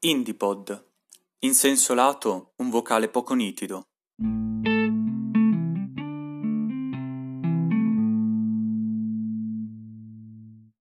Indipod. In senso lato, un vocale poco nitido.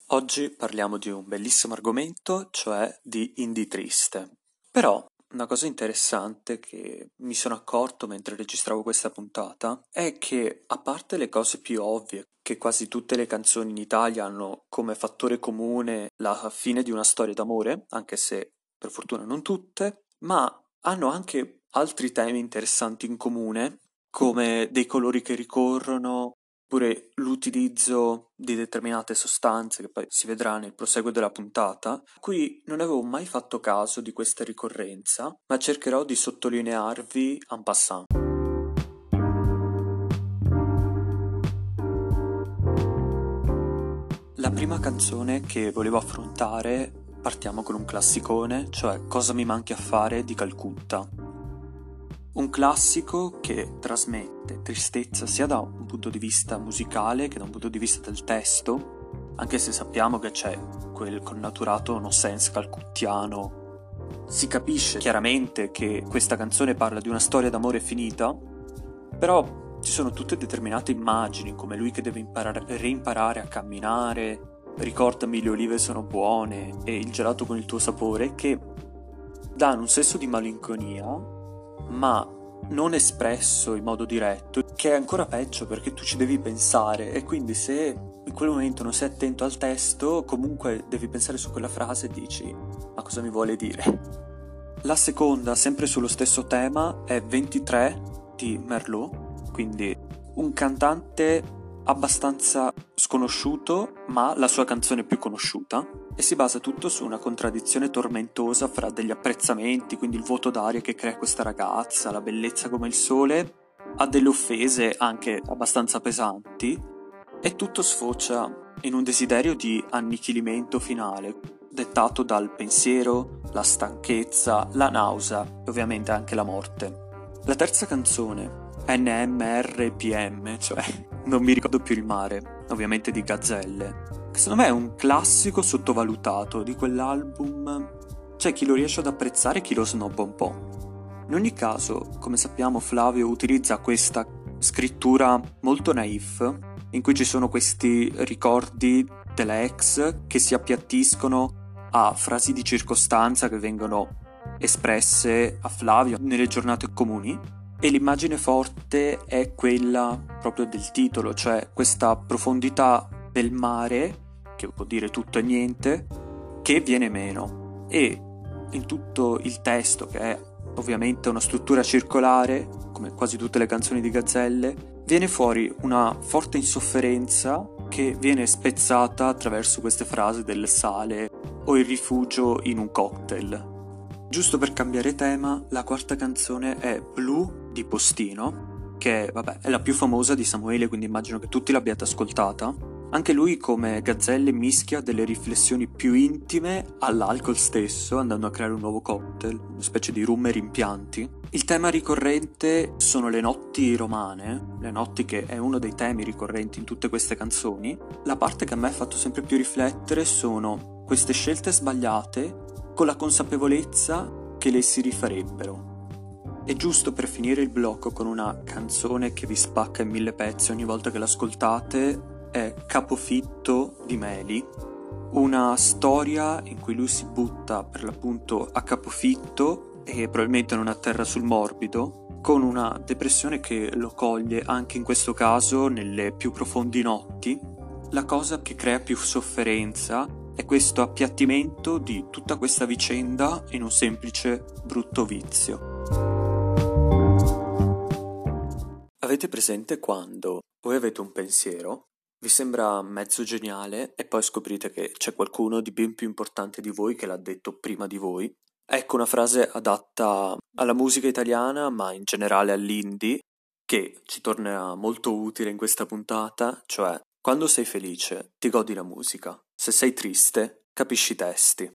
Oggi parliamo di un bellissimo argomento, cioè di indie triste. Però una cosa interessante che mi sono accorto mentre registravo questa puntata è che, a parte le cose più ovvie, che quasi tutte le canzoni in Italia hanno come fattore comune la fine di una storia d'amore, anche se per fortuna non tutte, ma hanno anche altri temi interessanti in comune, come dei colori che ricorrono, oppure l'utilizzo di determinate sostanze che poi si vedrà nel proseguo della puntata. Qui non avevo mai fatto caso di questa ricorrenza, ma cercherò di sottolinearvi en passant. La prima canzone che volevo affrontare partiamo con un classicone, cioè Cosa mi manchi a fare di Calcutta. Un classico che trasmette tristezza sia da un punto di vista musicale che da un punto di vista del testo, anche se sappiamo che c'è quel connaturato no sense calcuttiano. Si capisce chiaramente che questa canzone parla di una storia d'amore finita, però ci sono tutte determinate immagini, come lui che deve imparare, reimparare a camminare, ricordami le olive sono buone e il gelato con il tuo sapore, che danno un senso di malinconia, ma non espresso in modo diretto, che è ancora peggio perché tu ci devi pensare e quindi se in quel momento non sei attento al testo, comunque devi pensare su quella frase e dici ma cosa mi vuole dire? La seconda, sempre sullo stesso tema, è 23 di Merlot, quindi un cantante abbastanza sconosciuto, ma la sua canzone più conosciuta, e si basa tutto su una contraddizione tormentosa fra degli apprezzamenti, quindi il vuoto d'aria che crea questa ragazza, la bellezza come il sole, a delle offese anche abbastanza pesanti, e tutto sfocia in un desiderio di annichilimento finale, dettato dal pensiero, la stanchezza, la nausea e ovviamente anche la morte. La terza canzone, NMRPM, cioè non mi ricordo più il mare, ovviamente di Gazzelle, che secondo me è un classico sottovalutato di quell'album. C'è chi lo riesce ad apprezzare e chi lo snobba un po'. In ogni caso, come sappiamo, Flavio utilizza questa scrittura molto naif, in cui ci sono questi ricordi della ex che si appiattiscono a frasi di circostanza che vengono espresse a Flavio nelle giornate comuni e l'immagine forte è quella proprio del titolo, cioè questa profondità del mare, che vuol dire tutto e niente, che viene meno. E in tutto il testo, che è ovviamente una struttura circolare, come quasi tutte le canzoni di Gazzelle, viene fuori una forte insofferenza che viene spezzata attraverso queste frasi del sale o il rifugio in un cocktail. Giusto per cambiare tema, la quarta canzone è Blue di Postino, che vabbè, è la più famosa di Samuele, quindi immagino che tutti l'abbiate ascoltata. Anche lui, come Gazzelle, mischia delle riflessioni più intime all'alcol stesso, andando a creare un nuovo cocktail, una specie di rum e rimpianti. Il tema ricorrente sono le notti romane, le notti che è uno dei temi ricorrenti in tutte queste canzoni. La parte che a me ha fatto sempre più riflettere sono queste scelte sbagliate con la consapevolezza che le si rifarebbero. È giusto per finire il blocco con una canzone che vi spacca in mille pezzi ogni volta che l'ascoltate, è Capofitto di Meli, una storia in cui lui si butta per l'appunto a capofitto e probabilmente non atterra sul morbido, con una depressione che lo coglie anche in questo caso nelle più profondi notti. La cosa che crea più sofferenza è questo appiattimento di tutta questa vicenda in un semplice brutto vizio. Avete presente quando voi avete un pensiero, vi sembra mezzo geniale e poi scoprite che c'è qualcuno di ben più importante di voi che l'ha detto prima di voi? Ecco una frase adatta alla musica italiana, ma in generale all'indie, che ci tornerà molto utile in questa puntata, cioè quando sei felice ti godi la musica, se sei triste, capisci i testi.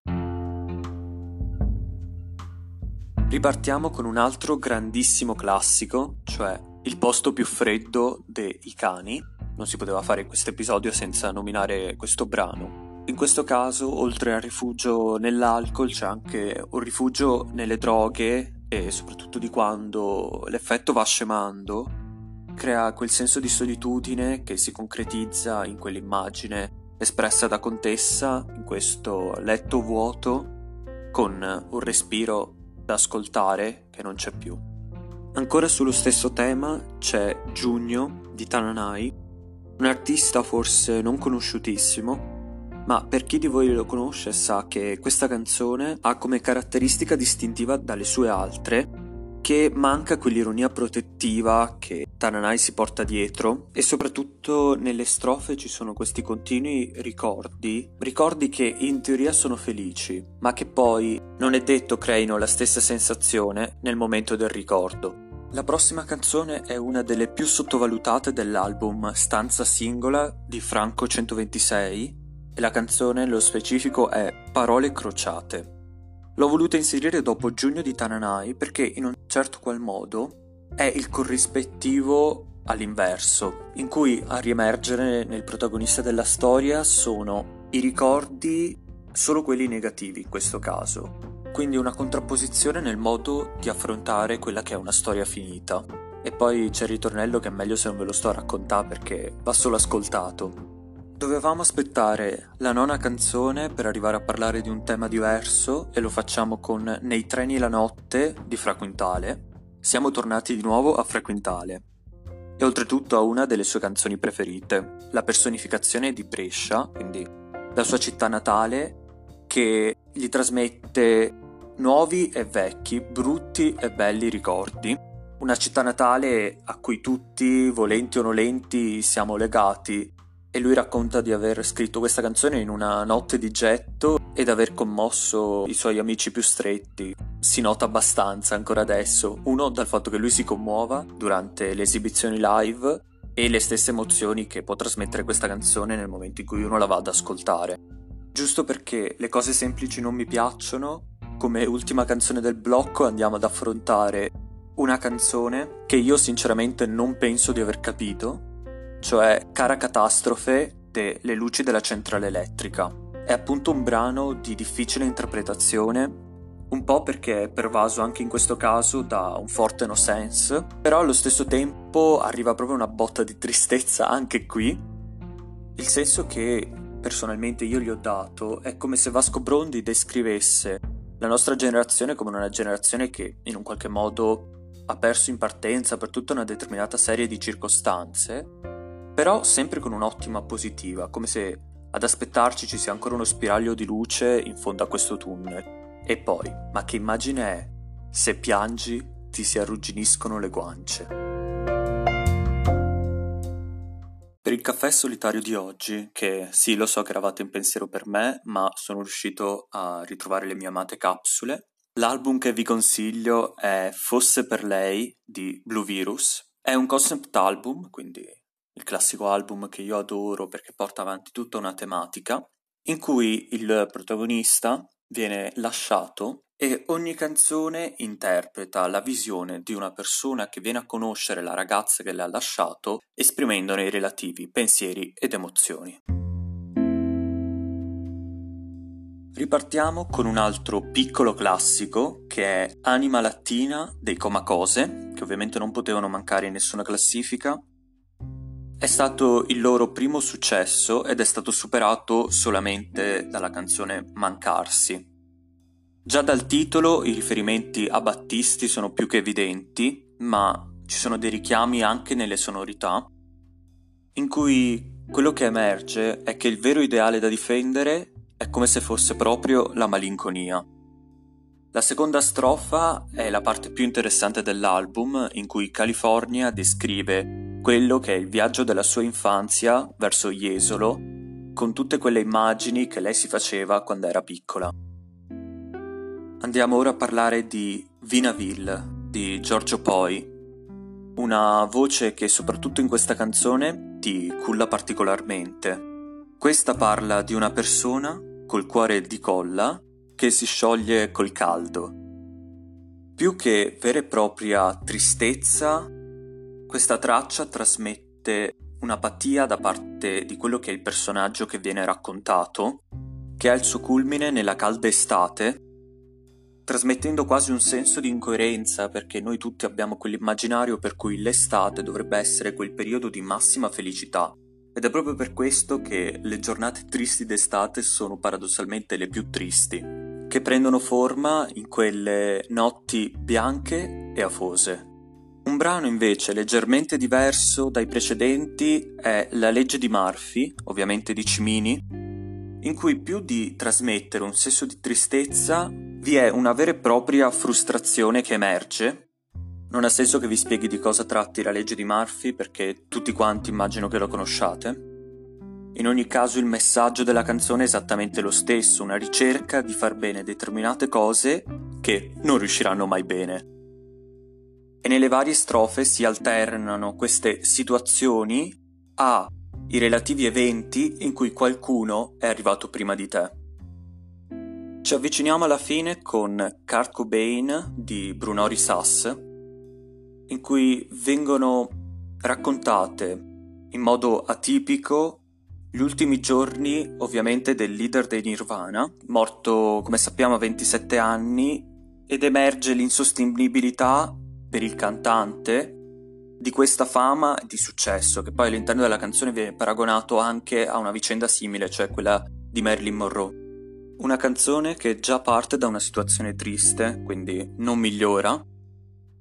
Ripartiamo con un altro grandissimo classico, cioè Il posto più freddo dei Cani. Non si poteva fare questo episodio senza nominare questo brano. In questo caso, oltre al rifugio nell'alcol, c'è anche un rifugio nelle droghe e soprattutto di quando l'effetto va scemando, crea quel senso di solitudine che si concretizza in quell'immagine espressa da Contessa in questo letto vuoto con un respiro da ascoltare che non c'è più. Ancora sullo stesso tema c'è Giugno di Tananai, un artista forse non conosciutissimo, ma per chi di voi lo conosce sa che questa canzone ha come caratteristica distintiva dalle sue altre che manca quell'ironia protettiva che Tananai si porta dietro e soprattutto nelle strofe ci sono questi continui ricordi, ricordi che in teoria sono felici, ma che poi non è detto creino la stessa sensazione nel momento del ricordo. La prossima canzone è una delle più sottovalutate dell'album Stanza Singola di Franco 126 e la canzone nello specifico è Parole crociate. L'ho voluta inserire dopo Giugno di Tananai perché in un certo qual modo è il corrispettivo all'inverso, in cui a riemergere nel protagonista della storia sono i ricordi, solo quelli negativi in questo caso. Quindi una contrapposizione nel modo di affrontare quella che è una storia finita. E poi c'è il ritornello che è meglio se non ve lo sto a raccontare perché va solo ascoltato. Dovevamo aspettare la nona canzone per arrivare a parlare di un tema diverso e lo facciamo con Nei treni la notte di Fra Quintale. Siamo tornati di nuovo a Fra Quintale e oltretutto a una delle sue canzoni preferite, la personificazione di Brescia, quindi la sua città natale che gli trasmette nuovi e vecchi, brutti e belli ricordi. Una città natale a cui tutti, volenti o nolenti, siamo legati e lui racconta di aver scritto questa canzone in una notte di getto ed aver commosso i suoi amici più stretti. Si nota abbastanza ancora adesso, uno dal fatto che lui si commuova durante le esibizioni live e le stesse emozioni che può trasmettere questa canzone nel momento in cui uno la va ad ascoltare. Giusto perché le cose semplici non mi piacciono, come ultima canzone del blocco andiamo ad affrontare una canzone che io sinceramente non penso di aver capito, cioè Cara catastrofe delle luci della centrale elettrica. È appunto un brano di difficile interpretazione, un po' perché è pervaso anche in questo caso da un forte no sense, però allo stesso tempo arriva proprio una botta di tristezza anche qui. Il senso che personalmente io gli ho dato è come se Vasco Brondi descrivesse la nostra generazione come una generazione che in un qualche modo ha perso in partenza per tutta una determinata serie di circostanze però sempre con un'ottima positiva, come se ad aspettarci ci sia ancora uno spiraglio di luce in fondo a questo tunnel. E poi, ma che immagine è? Se piangi ti si arrugginiscono le guance. Per il caffè solitario di oggi, che sì lo so che eravate in pensiero per me, ma sono riuscito a ritrovare le mie amate capsule, l'album che vi consiglio è Fosse per lei di Blue Virus. È un concept album, quindi il classico album che io adoro perché porta avanti tutta una tematica, in cui il protagonista viene lasciato e ogni canzone interpreta la visione di una persona che viene a conoscere la ragazza che l'ha lasciato, esprimendone i relativi pensieri ed emozioni. Ripartiamo con un altro piccolo classico che è Anima Lattina dei Comacose, che ovviamente non potevano mancare in nessuna classifica, è stato il loro primo successo ed è stato superato solamente dalla canzone Mancarsi. Già dal titolo i riferimenti a Battisti sono più che evidenti, ma ci sono dei richiami anche nelle sonorità, in cui quello che emerge è che il vero ideale da difendere è come se fosse proprio la malinconia. La seconda strofa è la parte più interessante dell'album, in cui California descrive quello che è il viaggio della sua infanzia verso Jesolo, con tutte quelle immagini che lei si faceva quando era piccola. Andiamo ora a parlare di Vinaville di Giorgio Poi, una voce che soprattutto in questa canzone ti culla particolarmente. Questa parla di una persona col cuore di colla che si scioglie col caldo. Più che vera e propria tristezza questa traccia trasmette un'apatia da parte di quello che è il personaggio che viene raccontato, che ha il suo culmine nella calda estate, trasmettendo quasi un senso di incoerenza perché noi tutti abbiamo quell'immaginario per cui l'estate dovrebbe essere quel periodo di massima felicità. Ed è proprio per questo che le giornate tristi d'estate sono paradossalmente le più tristi, che prendono forma in quelle notti bianche e afose. Un brano invece leggermente diverso dai precedenti è La legge di Murphy, ovviamente di Cimini, in cui più di trasmettere un senso di tristezza vi è una vera e propria frustrazione che emerge. Non ha senso che vi spieghi di cosa tratti la legge di Murphy perché tutti quanti immagino che lo conosciate. In ogni caso il messaggio della canzone è esattamente lo stesso, una ricerca di far bene determinate cose che non riusciranno mai bene. E nelle varie strofe si alternano queste situazioni a i relativi eventi in cui qualcuno è arrivato prima di te. Ci avviciniamo alla fine con Kurt Cobain di Brunori Sass, in cui vengono raccontate in modo atipico gli ultimi giorni ovviamente del leader dei Nirvana, morto come sappiamo a 27 anni, ed emerge l'insostenibilità per il cantante di questa fama di successo, che poi all'interno della canzone viene paragonato anche a una vicenda simile, cioè quella di Marilyn Monroe. Una canzone che già parte da una situazione triste, quindi non migliora,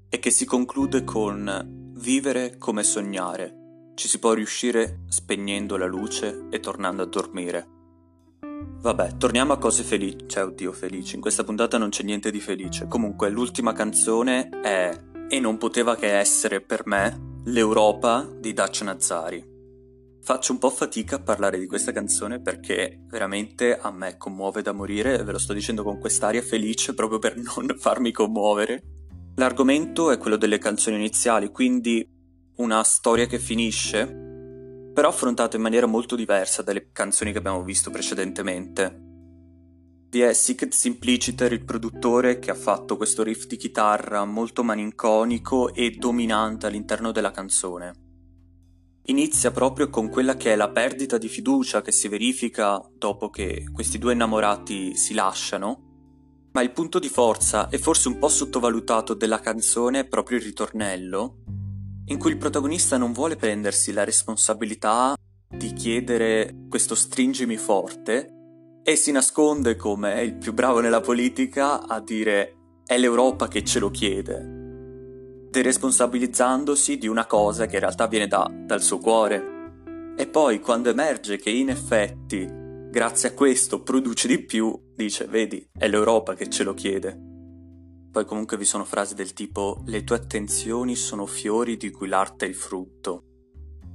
e che si conclude con vivere come sognare. Ci si può riuscire spegnendo la luce e tornando a dormire. Vabbè, torniamo a cose felici. Cioè, oddio, felici. In questa puntata non c'è niente di felice. Comunque, l'ultima canzone è e non poteva che essere per me l'Europa di Dutch Nazzari. Faccio un po' fatica a parlare di questa canzone perché veramente a me commuove da morire, ve lo sto dicendo con quest'aria felice proprio per non farmi commuovere. L'argomento è quello delle canzoni iniziali, quindi una storia che finisce, però affrontata in maniera molto diversa dalle canzoni che abbiamo visto precedentemente. Vi è Simpliciter, il produttore, che ha fatto questo riff di chitarra molto malinconico e dominante all'interno della canzone. Inizia proprio con quella che è la perdita di fiducia che si verifica dopo che questi due innamorati si lasciano, ma il punto di forza e forse un po' sottovalutato della canzone è proprio il ritornello, in cui il protagonista non vuole prendersi la responsabilità di chiedere questo stringimi forte, e si nasconde come il più bravo nella politica a dire è l'Europa che ce lo chiede, deresponsabilizzandosi di una cosa che in realtà viene da, dal suo cuore. E poi quando emerge che in effetti, grazie a questo, produce di più, dice vedi, è l'Europa che ce lo chiede. Poi comunque vi sono frasi del tipo le tue attenzioni sono fiori di cui l'arte è il frutto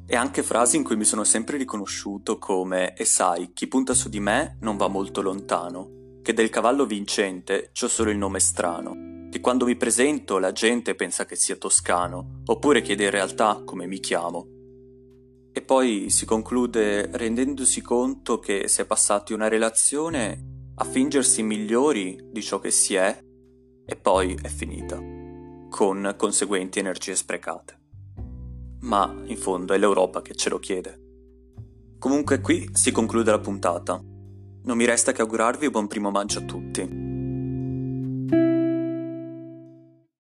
e anche frasi in cui mi sono sempre riconosciuto come e sai, chi punta su di me non va molto lontano, che del cavallo vincente c'ho solo il nome strano, che quando mi presento la gente pensa che sia toscano, oppure chiede in realtà come mi chiamo. E poi si conclude rendendosi conto che si è passati una relazione a fingersi migliori di ciò che si è, e poi è finita, con conseguenti energie sprecate ma in fondo è l'Europa che ce lo chiede. Comunque qui si conclude la puntata. Non mi resta che augurarvi buon primo maggio a tutti.